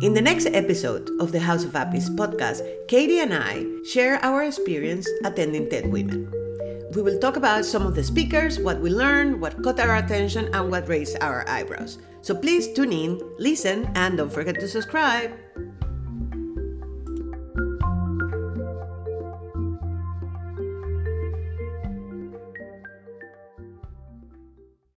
In the next episode of the House of Apis podcast, Katie and I share our experience attending TED Women. We will talk about some of the speakers, what we learned, what caught our attention, and what raised our eyebrows. So please tune in, listen, and don't forget to subscribe.